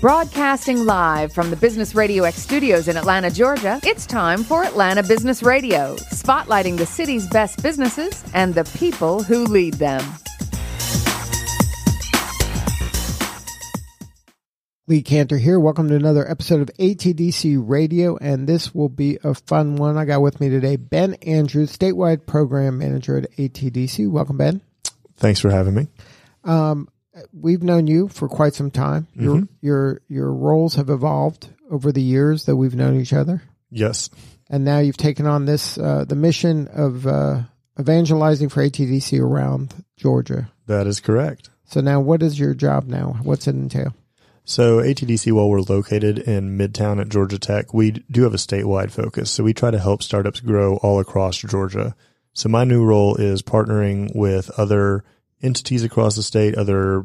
Broadcasting live from the Business Radio X studios in Atlanta, Georgia, it's time for Atlanta Business Radio, spotlighting the city's best businesses and the people who lead them. Lee Cantor here. Welcome to another episode of ATDC Radio, and this will be a fun one. I got with me today Ben Andrews, statewide program manager at ATDC. Welcome, Ben. Thanks for having me. Um, we've known you for quite some time. Your Mhm. your your roles have evolved over the years that we've known each other, Yes. and now you've taken on this uh, the mission of uh, evangelizing for ATDC around Georgia. That is correct. So now, what is your job now? What's it entail? So ATDC, while we're located in Midtown at Georgia Tech, we do have a statewide focus. So we try to help startups grow all across Georgia. So my new role is partnering with other entities across the state, other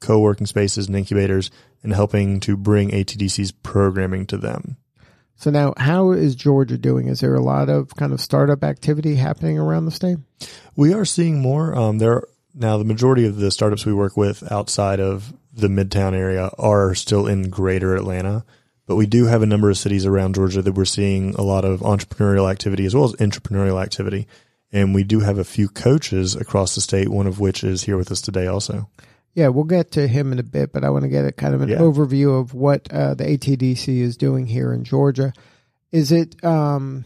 co-working spaces and incubators, and helping to bring ATDC's programming to them. So now, how is Georgia doing? Is there a lot of kind of startup activity happening around the state? We are seeing more. Um, there now the majority of the startups we work with outside of the Midtown area are still in Greater Atlanta, but we do have a number of cities around Georgia that we're seeing a lot of entrepreneurial activity as well as entrepreneurial activity. And we do have a few coaches across the state, one of which is here with us today also. Yeah, we'll get to him in a bit, but I want to get a kind of an Yeah. overview of what uh, the ATDC is doing here in Georgia. Is it um,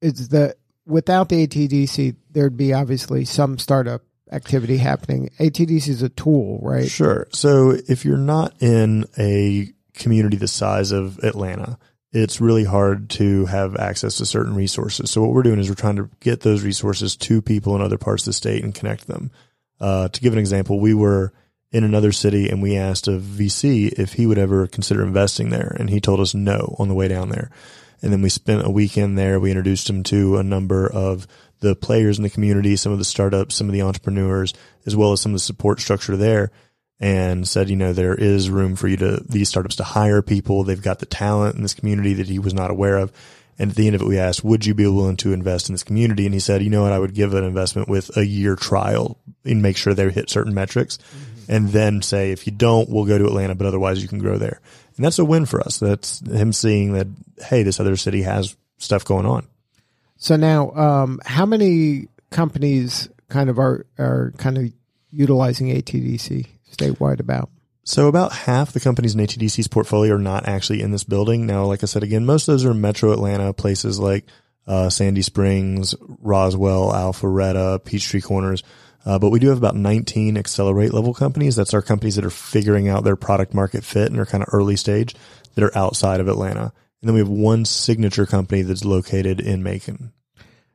is the without the ATDC, there'd be obviously some startup activity happening. ATDC is a tool, right? Sure. So if you're not in a community the size of Atlanta, it's really hard to have access to certain resources. So what we're doing is we're trying to get those resources to people in other parts of the state and connect them. Uh, to give an example, we were in another city and we asked a VC if he would ever consider investing there. And he told us no on the way down there. And then we spent a weekend there. We introduced him to a number of the players in the community, some of the startups, some of the entrepreneurs, as well as some of the support structure there and said, you know, there is room for you to, these startups to hire people. They've got the talent in this community that he was not aware of. And at the end of it, we asked, would you be willing to invest in this community? And he said, you know what? I would give an investment with a year trial and make sure they hit certain metrics and then say, if you don't, we'll go to Atlanta, but otherwise you can grow there. And that's a win for us. That's him seeing that, hey, this other city has stuff going on. So now, um, how many companies kind of are are kind of utilizing ATDC statewide? About So about half the companies in ATDC's portfolio are not actually in this building. Now, like I said, again, most of those are metro Atlanta, places like uh, Sandy Springs, Roswell, Alpharetta, Peachtree Corners. Uh, but we do have about 19 accelerate level companies. That's our companies that are figuring out their product market fit and are kind of early stage that are outside of Atlanta. And then we have one signature company that's located in Macon.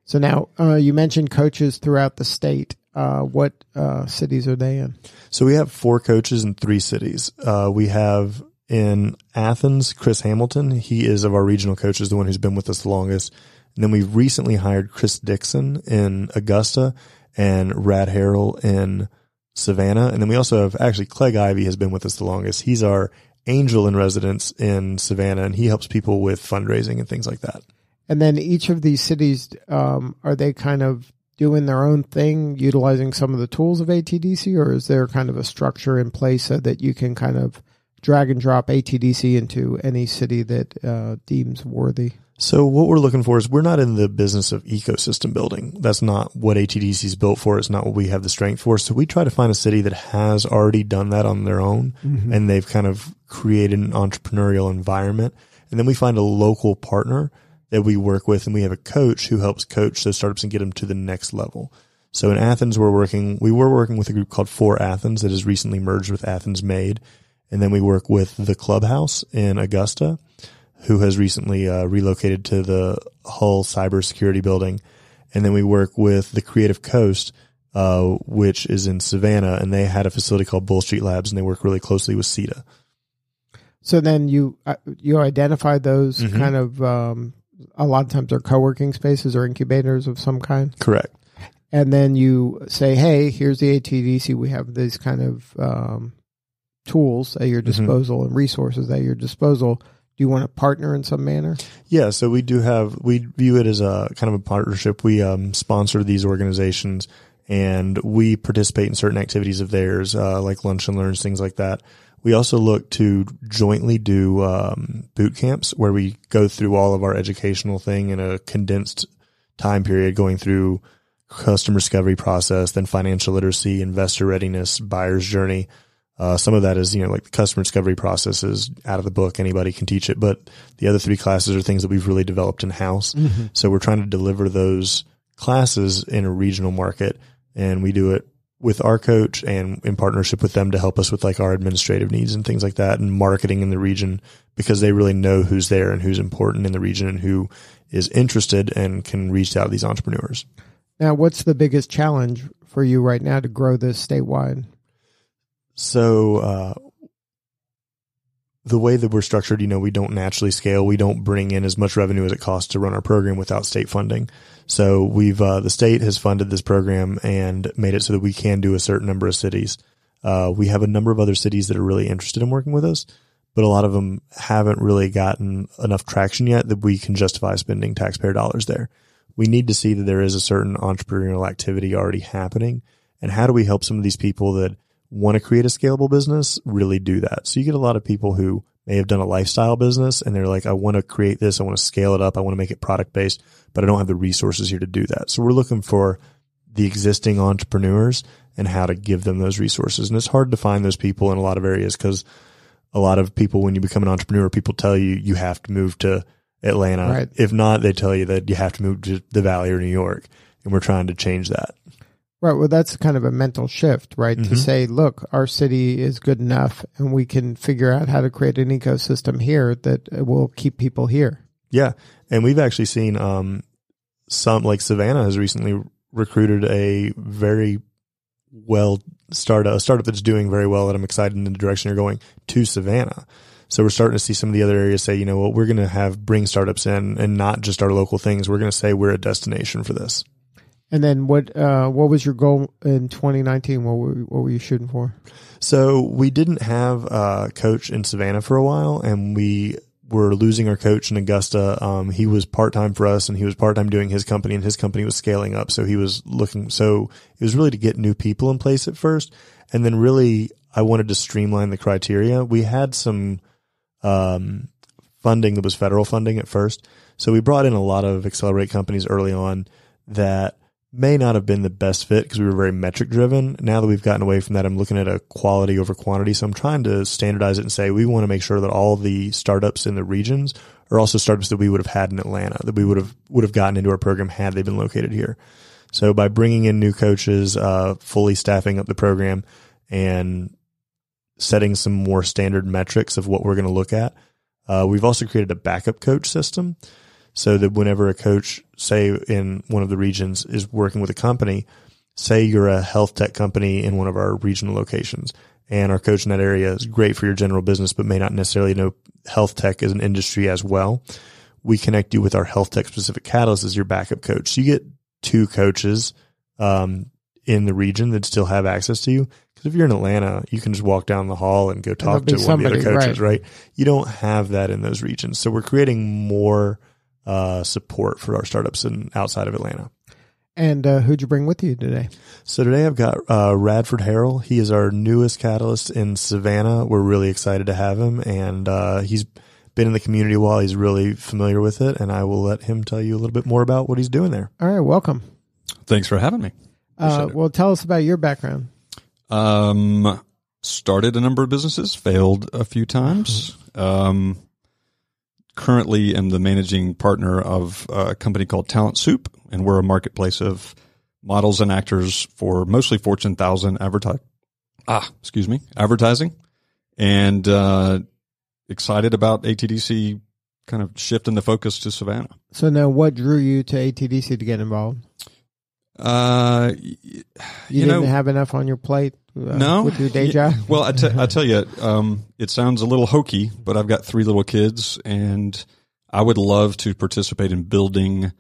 so now uh, you mentioned coaches throughout the state. Uh, what uh, cities are they in? So we have four coaches in three cities. Uh, we have in Athens, Chris Hamilton. He is of our regional coaches, the one who's been with us the longest. And then we've recently hired Chris Dixon in Augusta and Rad Harrell in Savannah. And then we also have actually Clegg Ivy has been with us the longest. He's our angel in residence in Savannah and he helps people with fundraising and things like that. And then each of these cities, um, are they kind of doing their own thing, utilizing some of the tools of ATDC, or is there kind of a structure in place so that you can kind of drag and drop ATDC into any city that uh, deems worthy? So what we're looking for is we're not in the business of ecosystem building. That's not what ATDC is built for. It's not what we have the strength for. So we try to find a city that has already done that on their own and they've kind of created an entrepreneurial environment. And then we find a local partner that we work with and we have a coach who helps coach those startups and get them to the next level. So in Athens, we're working, we were working with a group called For Athens that has recently merged with Athens Made. And then we work with the clubhouse in Augusta who has recently uh, relocated to the Hull cybersecurity building. And then we work with the Creative Coast, uh, which is in Savannah, and they had a facility called Bull Street Labs, and they work really closely with SEDA. So then you uh, you identify those Mhm. kind of um, a lot of times they're co-working spaces or incubators of some kind, Correct. and then you say, "Hey, here's the ATDC. We have these kind of um, tools at your Mhm. disposal and resources at your disposal. Do you want to partner in some manner?" Yeah, so we do have we view it as a kind of a partnership. We um, sponsor these organizations and we participate in certain activities of theirs, uh, like lunch and learns, things like that. We also look to jointly do um, boot camps where we go through all of our educational thing in a condensed time period, going through customer discovery process, then financial literacy, investor readiness, buyer's journey. Uh, some of that is, you know, like the customer discovery process is out of the book. Anybody can teach it, but the other three classes are things that we've really developed in house. Mm-hmm. So we're trying to deliver those classes in a regional market and we do it with our coach and in partnership with them to help us with like our administrative needs and things like that and marketing in the region because they really know who's there and who's important in the region and who is interested and can reach out to these entrepreneurs. Now, what's the biggest challenge for you right now to grow this statewide? So, uh, the way that we're structured, you know, we don't naturally scale. We don't bring in as much revenue as it costs to run our program without state funding. So we've, uh, the state has funded this program and made it so that we can do a certain number of cities. Uh, we have a number of other cities that are really interested in working with us, but a lot of them haven't really gotten enough traction yet that we can justify spending taxpayer dollars there. We need to see that there is a certain entrepreneurial activity already happening. And how do we help some of these people that want to create a scalable business really do that. So you get a lot of people who may have done a lifestyle business and they're like, I want to create this. I want to scale it up. I want to make it product based, but I don't have the resources here to do that. So we're looking for the existing entrepreneurs and how to give them those resources. And it's hard to find those people in a lot of areas because a lot of people, when you become an entrepreneur, people tell you you have to move to Atlanta. Right. If not, they tell you that you have to move to the Valley or New York. And we're trying to change that. Right. Well, that's kind of a mental shift, right? Mm-hmm. To say, look, our city is good enough and we can figure out how to create an ecosystem here that will keep people here. Yeah. And we've actually seen, um, some like Savannah has recently recruited a very well startup, a startup that's doing very well that I'm excited in the direction you're going to Savannah. So we're starting to see some of the other areas say, you know what, we're going to have bring startups in and not just our local things. We're going to say we're a destination for this. And then what uh, what was your goal in 2019? What were, what were you shooting for? So we didn't have a coach in Savannah for a while, and we were losing our coach in Augusta. Um, he was part time for us, and he was part time doing his company, and his company was scaling up. So he was looking. So it was really to get new people in place at first, and then really I wanted to streamline the criteria. We had some um, funding that was federal funding at first, so we brought in a lot of accelerate companies early on that may not have been the best fit because we were very metric driven. Now that we've gotten away from that, I'm looking at a quality over quantity. So I'm trying to standardize it and say we want to make sure that all the startups in the regions are also startups that we would have had in Atlanta, that we would have would have gotten into our program had they been located here. So by bringing in new coaches, uh, fully staffing up the program, and setting some more standard metrics of what we're going to look at, uh, we've also created a backup coach system so that whenever a coach, say in one of the regions, is working with a company, say you're a health tech company in one of our regional locations, and our coach in that area is great for your general business, but may not necessarily know health tech as an industry as well. We connect you with our health tech specific catalyst as your backup coach. So you get two coaches um, in the region that still have access to you. Because if you're in Atlanta, you can just walk down the hall and go talk to one of the other coaches, right. right? You don't have that in those regions. So we're creating more uh, support for our startups in outside of Atlanta. And uh, who'd you bring with you today? So today I've got uh, Radford Harrell. He is our newest catalyst in Savannah. We're really excited to have him, and uh, he's been in the community a while. He's really familiar with it, and I will let him tell you a little bit more about what he's doing there. All right, welcome. Thanks for having me. Uh, well, tell us about your background. Um, started a number of businesses, failed a few times. Um, currently am the managing partner of a company called Talent Soup, and we're a marketplace of models and actors for mostly Fortune 1000 advertising. Ah, excuse me, advertising, and uh, excited about ATDC kind of shifting the focus to Savannah. So now, what drew you to ATDC to get involved? Uh, you, you, you didn't know, have enough on your plate. Uh, no, with your day job. well, I, t- I tell you, um, it sounds a little hokey, but I've got three little kids, and I would love to participate in building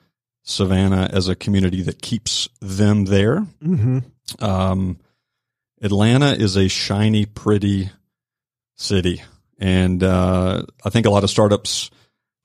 Savannah as a community that keeps them there. Mm-hmm. Um, Atlanta is a shiny, pretty city, and uh, I think a lot of startups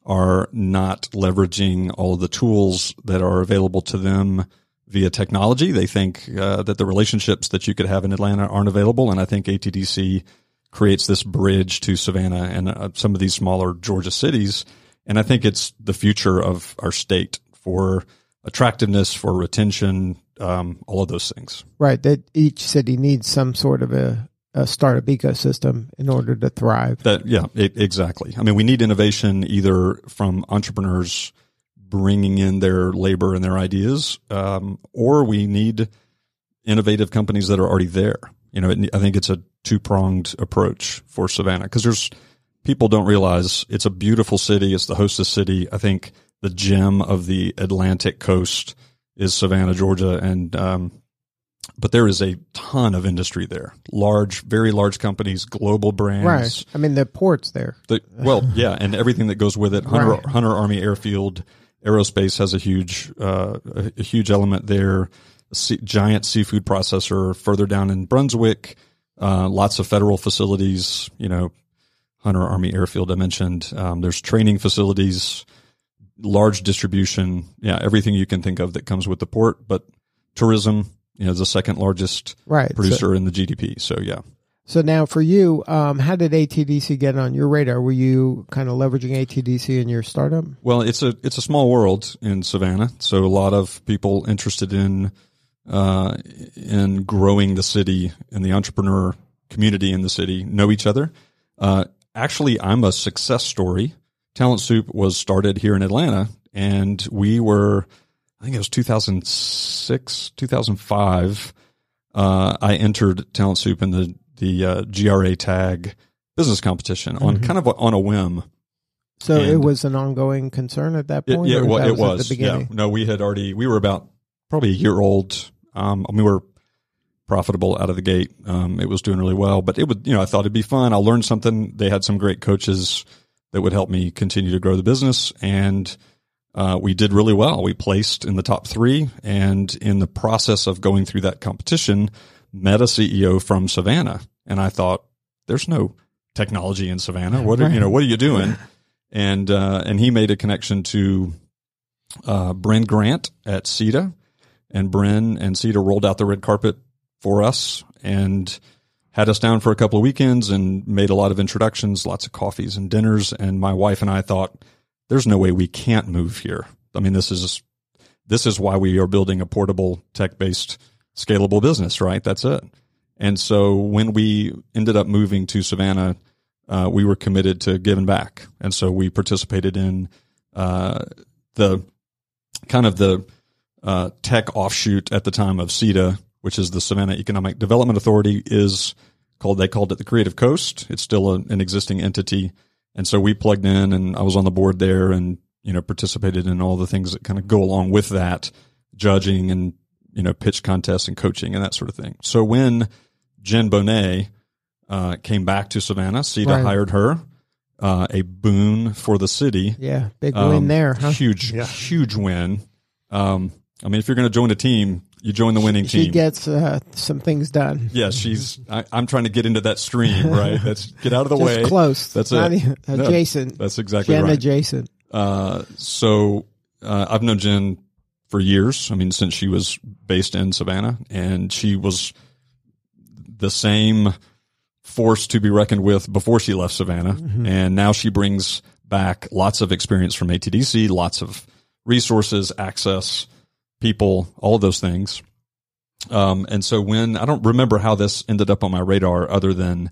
are not leveraging all of the tools that are available to them via technology. They think uh, that the relationships that you could have in Atlanta aren't available, and I think ATDC creates this bridge to Savannah and uh, some of these smaller Georgia cities. And I think it's the future of our state for attractiveness, for retention, um, all of those things. Right. That each city needs some sort of a, a startup ecosystem in order to thrive. That yeah, it, exactly. I mean, we need innovation either from entrepreneurs bringing in their labor and their ideas, um, or we need innovative companies that are already there. You know, it, I think it's a two pronged approach for Savannah because there's people don't realize it's a beautiful city. It's the hostess city. I think the gem of the Atlantic coast is Savannah, Georgia, and um, but there is a ton of industry there. Large, very large companies, global brands. Right. I mean, the port's there. The, well, yeah, and everything that goes with it. Hunter, Right. Hunter Army Airfield, aerospace has a huge, uh, a, huge element there. Sea, giant seafood processor further down in Brunswick. Uh, lots of federal facilities. You know, Hunter Army Airfield I mentioned. Um, there's training facilities, large distribution. Yeah, everything you can think of that comes with the port. But tourism, you know, is the second largest Right. So, producer in the GDP. So yeah. So now for you, um, how did ATDC get on your radar? Were you kind of leveraging ATDC in your startup? Well, it's a it's a small world in Savannah, so a lot of people interested in uh, in growing the city and the entrepreneur community in the city know each other. Uh, actually, I'm a success story. Talent Soup was started here in Atlanta, and we were, I think it was 2006, 2005. Uh, I entered Talent Soup in the the uh, GRA tag business competition on Mhm. kind of a, on a whim. So it was an ongoing concern at that It, point. yeah, or well, that it at was. the yeah. beginning. No, we had already. We were about probably a year old. Um, I we were profitable out of the gate. Um, it was doing really well, but it would. You know, I thought it'd be fun. I'll learn something. They had some great coaches that would help me continue to grow the business, and uh, we did really well. We placed in the top three, and in the process of going through that competition, met a CEO from Savannah, and I thought, "There's no technology in Savannah. What are you know? What are you doing?" and uh, and he made a connection to uh, Bryn Grant at SEDA, and Bryn and SEDA rolled out the red carpet for us and had us down for a couple of weekends and made a lot of introductions, lots of coffees and dinners. And my wife and I thought, there's no way we can't move here. I mean, this is this is why we are building a portable, tech based, scalable business, right? That's it. And so when we ended up moving to Savannah, uh, we were committed to giving back, and so we participated in uh, the kind of the uh, tech offshoot at the time of SEDA, which is the Savannah Economic Development Authority, is called. They called it the Creative Coast. It's still a, an existing entity, and so we plugged in, and I was on the board there, and you know participated in all the things that kind of go along with that, judging and you know pitch contests and coaching and that sort of thing. So when Jen Bonnett uh, came back to Savannah, SEDA Right. hired her. Uh, a boon for the city. Yeah, big Um, win there, huh? Huge, Yeah. huge win. Um, I mean, if you're going to join a team, you join the winning She team. She gets uh, some things done. yeah, she's. I, I'm trying to get into that stream, right? That's get out of the Just way. close. That's Not it. even- No, adjacent. That's exactly Jen right. adjacent. Uh, so uh, I've known Jen for years. I mean, since she was based in Savannah, and she was the same force to be reckoned with before she left Savannah, and now she brings back lots of experience from ATDC, lots of resources, access, people, all of those things. Um, and so when I don't remember how this ended up on my radar, other than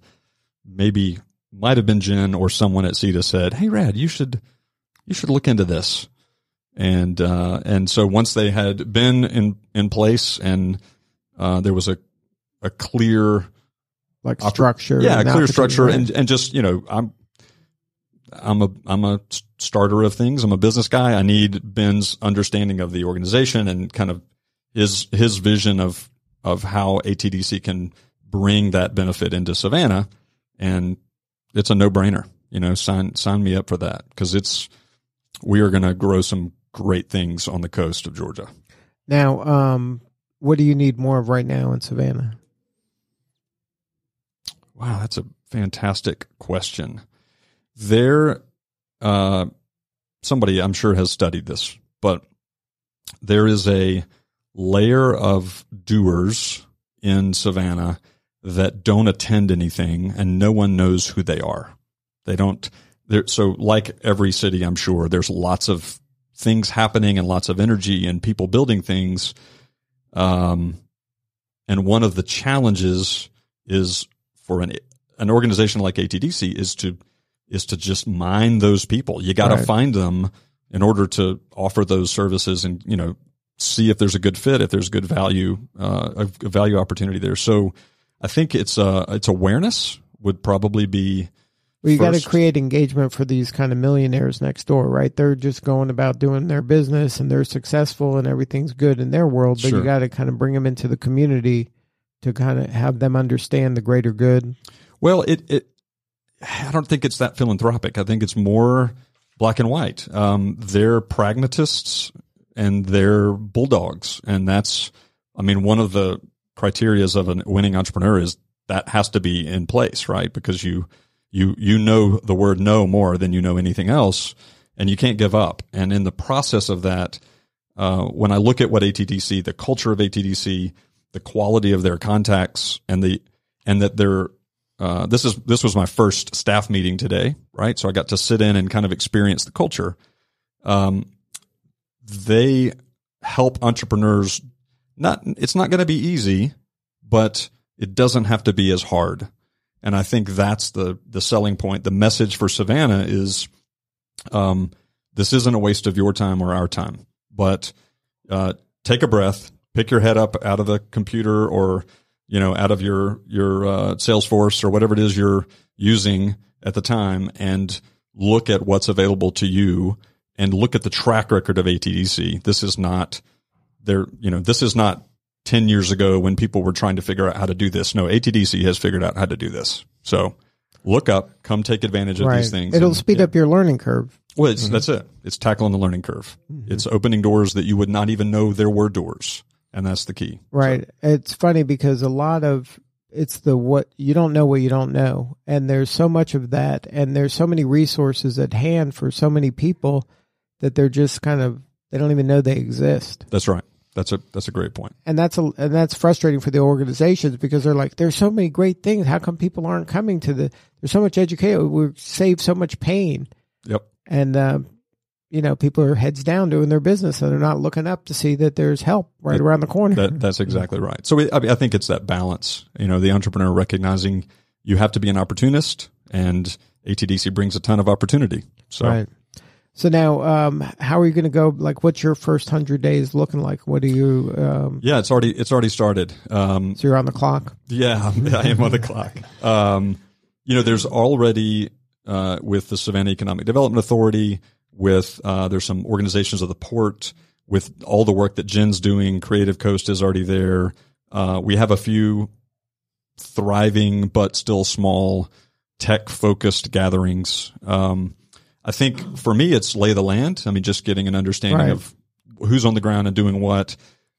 maybe might have been Jen or someone at SEDA said, "Hey, Rad, you should." you should look into this. And uh, and so once they had been in in place and uh, there was a a clear Like structure. yeah clear structure and and just you know I'm I'm a I'm a starter of things. I'm a business guy. I need Ben's understanding of the organization and kind of his his vision of of how ATDC can bring that benefit into Savannah, and it's a no brainer. You know, sign sign me up for that because it's we are going to grow some great things on the coast of Georgia. Now, um, what do you need more of right now in Savannah? Wow, that's a fantastic question. There, uh, somebody I'm sure has studied this, but there is a layer of doers in Savannah that don't attend anything and no one knows who they are. They don't. There, so, like every city, I'm sure there's lots of things happening and lots of energy and people building things. Um, and one of the challenges is for an an organization like ATDC is to is to just mine those people. You got to Right. find them in order to offer those services and you know see if there's a good fit, if there's good value, uh, a, a value opportunity there. So I think it's uh it's awareness would probably be Well, you got to create engagement for these kind of millionaires next door, right? They're just going about doing their business and they're successful and everything's good in their world, but Sure. you got to kind of bring them into the community to kind of have them understand the greater good. Well, it, it, I don't think it's that philanthropic. I think it's more black and white. Um, they're pragmatists and they're bulldogs. And that's, I mean, one of the criterias of a winning entrepreneur is that has to be in place, right? Because you, you, you know the word no more than you know anything else and you can't give up. And in the process of that, uh, when I look at what ATDC, the culture of ATDC, the quality of their contacts and the, and that they're, uh, this is this was my first staff meeting today, right? So I got to sit in and kind of experience the culture. Um, they help entrepreneurs. Not it's not going to be easy, but it doesn't have to be as hard. And I think that's the the selling point. The message for Savannah is, um, this isn't a waste of your time or our time, but uh, take a breath, pick your head up out of the computer or you know out of your your uh, Salesforce or whatever it is you're using at the time, and look at what's available to you, and look at the track record of ATDC. This is not there. You know, this is not. 10 years ago when people were trying to figure out how to do this. No, ATDC has figured out how to do this. So look up, come take advantage of right. these things. It'll and- speed yeah. up your learning curve. Well, it's, mm-hmm. that's it. It's tackling the learning curve. Mm-hmm. It's opening doors that you would not even know there were doors, and that's the key. Right. It's funny because a lot of it's the what you don't know what you don't know. And there's so much of that and there's so many resources at hand for so many people that they're just kind of they don't even know they exist. That's right. That's a that's a great point. And that's a and that's frustrating for the organizations because they're like there's so many great things. How come people aren't coming to the there's so much education we save so much pain Yep. and um you know, people are heads down doing their business and they're not looking up to see that there's help right That- around the corner. That that's exactly right. So we, I, mean, I think it's that balance. You know, the entrepreneur recognizing you have to be an opportunist, and ATDC brings a ton of opportunity. So Right. So now, um, how are you going to go? Like, what's your first hundred days looking like? What do you? Um, yeah, it's already it's already started. Um, so you're on the clock. Yeah, I am on the clock. Um, you know, there's already uh, with the Savannah Economic Development Authority, with uh, there's some organizations of the port, with all the work that Jen's doing. Creative Coast is already there. Uh, we have a few thriving but still small tech focused gatherings. Um, I think for me, it's lay the land. I mean, just getting an understanding Right. of who's on the ground and doing what.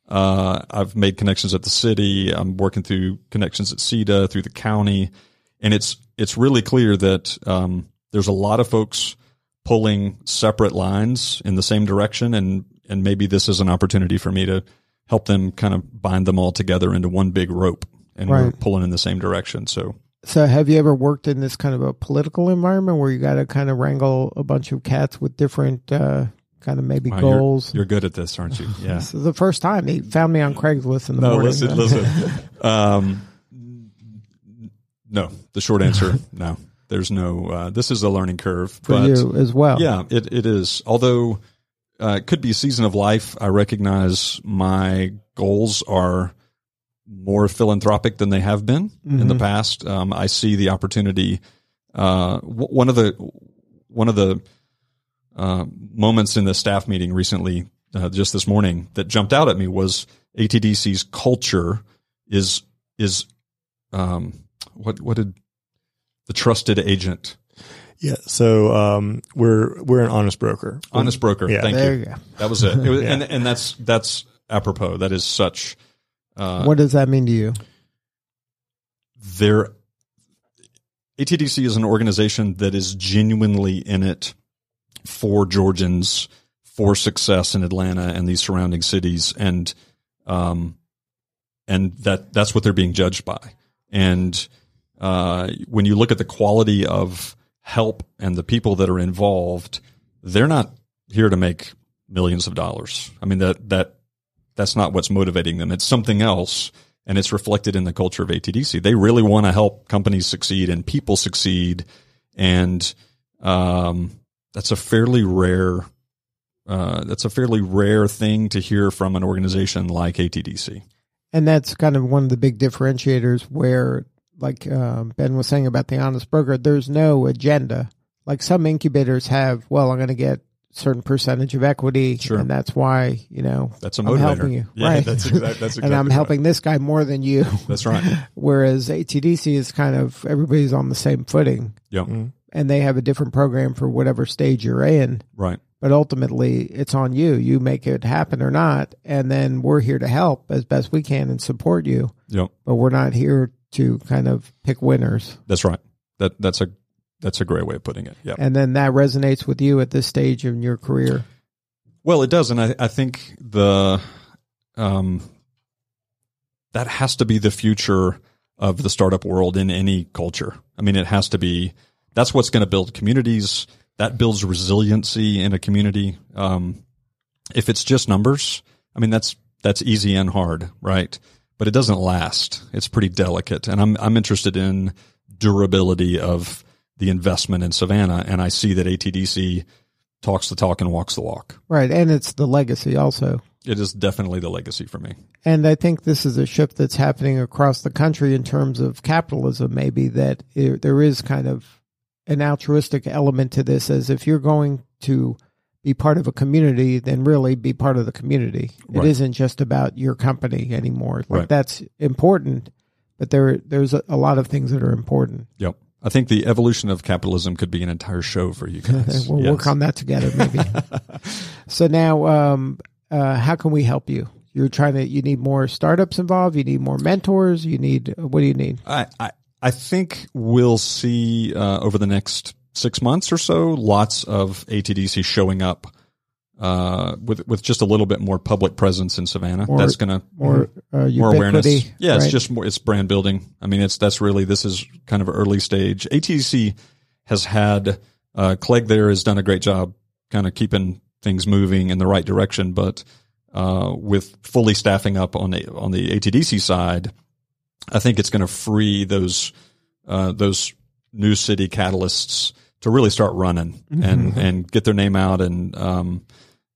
Uh, I've made connections at the city. I'm working through connections at SEDA through the county, and it's it's really clear that um, there's a lot of folks pulling separate lines in the same direction, and and maybe this is an opportunity for me to help them kind of bind them all together into one big rope, and we're pulling in the same direction. So So, have you ever worked in this kind of a political environment where you got to kind of wrangle a bunch of cats with different uh, kind of maybe wow, you're- goals? You're, good at this, aren't you? Yeah. This is the first time he found me on Craigslist in the No, morning. listen, listen. Um, no, the short answer, no. There's no. Uh, this is a learning curve, for but you as well. yeah, it it is. Although uh, it could be a season of life, I recognize my goals are more philanthropic than they have been in the Mhm. past. Um, I see the opportunity. Uh, w- one of the one of the uh, moments in the staff meeting recently, uh, just this morning, that jumped out at me was ATDC's culture is is um, what what did the trusted agent, Yeah. So um, we're we're an honest broker. honest broker. Yeah. Thank there you. you go. That was it. it was, Yeah. and and that's that's apropos. That is such. Uh, what does that mean to you? there ATDC is an organization that is genuinely in it for Georgians for success in Atlanta and these surrounding cities and um and that that's what they're being judged by And uh, when you look at the quality of help and the people that are involved, they're not here to make millions of dollars. I mean that that that's not what's motivating them. It's something else, and it's reflected in the culture of ATDC. They really want to help companies succeed and people succeed, and um, that's a fairly rare. Uh, that's a fairly rare thing to hear from an organization like ATDC. And that's kind of one of the big differentiators where, like uh, Ben was saying about the honest broker, there's no agenda. Like some incubators have, well, I'm going to get certain percentage of equity, Sure. and that's why you know That's a I'm helping you, Yeah, right? that's exact- that's and exactly I'm right. helping this guy more than you. That's right. Whereas ATDC is kind of everybody's on the same footing, Yep. Mm-hmm. and they have a different program for whatever stage you're in. Right. But ultimately, it's on you. You make it happen or not, and then we're here to help as best we can and support you. Yep. But we're not here to kind of pick winners. That's right. That that's a that's a great way of putting it. Yeah. And then that resonates with you at this stage in your career. Well, it does, and I, I think the um, that has to be the future of the startup world in any culture. I mean, it has to be. That's what's going to build communities. That builds resiliency in a community. Um, if it's just numbers, I mean, that's that's easy and hard, right? But it doesn't last. It's pretty delicate, and I'm I'm interested in durability of the investment in Savannah, and I see that ATDC talks the talk and walks the walk. Right. And it's the legacy also. It is definitely the legacy for me. And I think this is a shift that's happening across the country in terms of capitalism, maybe that it, there is kind of an altruistic element to this, as if you're going to be part of a community, then really be part of the community. Right. It isn't just about your company anymore. Like Right. that's important, but there there's a, a lot of things that are important. Yep. I think the evolution of capitalism could be an entire show for you guys. we'll Yes. work on that together, maybe. so now, um, uh, how can we help you? You're trying to. You need more startups involved. You need more mentors. You need. What do you need? I, I, I think we'll see uh, over the next six months or so lots of ATDC showing up uh, with with just a little bit more public presence in Savannah. More- that's going to More uh, more awareness. Yeah, it's just more. It's brand building. I mean, it's that's really this is kind of early stage. ATC has had uh, Clegg there has done a great job, kind of keeping things moving in the right direction. But uh, with fully staffing up on the on the ATDC side, I think it's going to free those uh, those new city catalysts to really start running and and get their name out and um,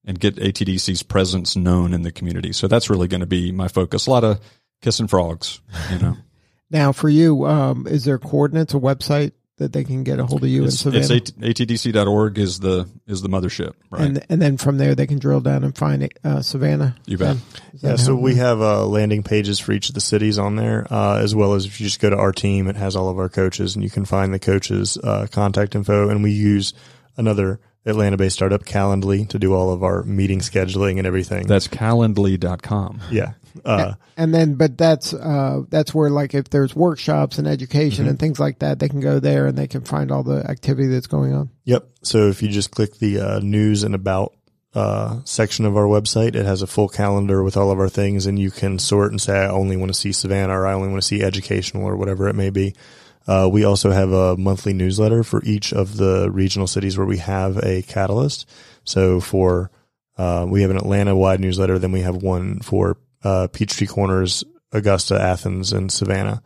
and get ATDC's presence known in the community. So that's really going to be my focus. A lot of kissing frogs, you know. Now, for you, um, is there coordinates, a website that they can get a hold of you it's, in it's Savannah? AT, atdc.org is the is the mothership, right? and and then from there they can drill down and find uh, Savannah. You bet. Yeah, so we have uh, landing pages for each of the cities on there, uh, as well as if you just go to our team, it has all of our coaches, and you can find the coaches' uh, contact info. And we use another Atlanta-based startup, Calendly, to do all of our meeting scheduling and everything. That's calendly.com. yeah, uh, And then, but that's uh, that's where like if there's workshops and education Mm-hmm. and things like that, they can go there and they can find all the activity that's going on. Yep. So if you just click the uh, news and about uh, section of our website, it has a full calendar with all of our things, and you can sort and say, I only want to see Savannah or I only want to see educational or whatever it may be. Uh, we also have a monthly newsletter for each of the regional cities where we have a catalyst. So for uh, we have an Atlanta wide newsletter, then we have one for uh, Peachtree Corners, Augusta, Athens, and Savannah.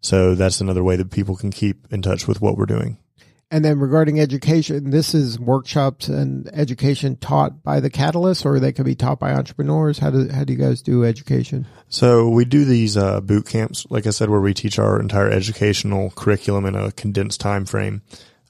So that's another way that people can keep in touch with what we're doing. And then regarding education, this is workshops and education taught by the Catalyst, or they can be taught by entrepreneurs. How do how do you guys do education? So we do these uh, boot camps, like I said, where we teach our entire educational curriculum in a condensed time frame,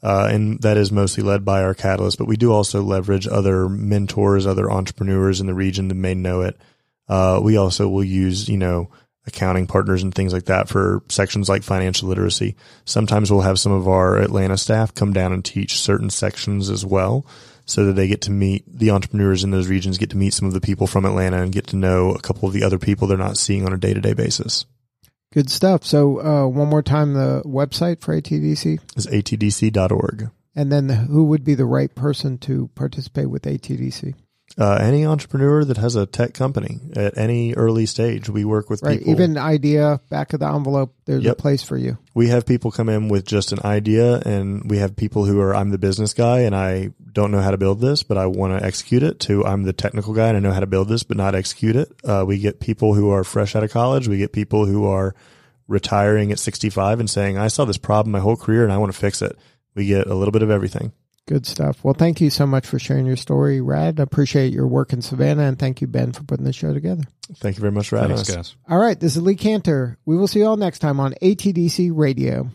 uh, and that is mostly led by our catalyst. But we do also leverage other mentors, other entrepreneurs in the region that may know it. Uh, we also will use, you know, accounting partners and things like that for sections like financial literacy. Sometimes we'll have some of our Atlanta staff come down and teach certain sections as well so that they get to meet the entrepreneurs in those regions, get to meet some of the people from Atlanta and get to know a couple of the other people they're not seeing on a day to day basis. Good stuff. So uh, one more time, the website for ATDC, Is atdc.org. and then who would be the right person to participate with ATDC? Uh, any entrepreneur that has a tech company at any early stage, we work with Right. people. Even idea back of the envelope. There's a place for you. we have people come in with just an idea and we have people who are I'm the business guy and I don't know how to build this, but I want to execute it to I'm the technical guy and I know how to build this, but not execute it. Uh, we get people who are fresh out of college. We get people who are retiring at 65 and saying, I saw this problem my whole career and I want to fix it. We get a little bit of everything. Good stuff. Well, thank you so much for sharing your story, Rad. I appreciate your work in Savannah, and thank you, Ben, for putting the show together. Thank you very much for having Thanks, us. guys. All right, this is Lee Cantor. We will see you all next time on ATDC Radio.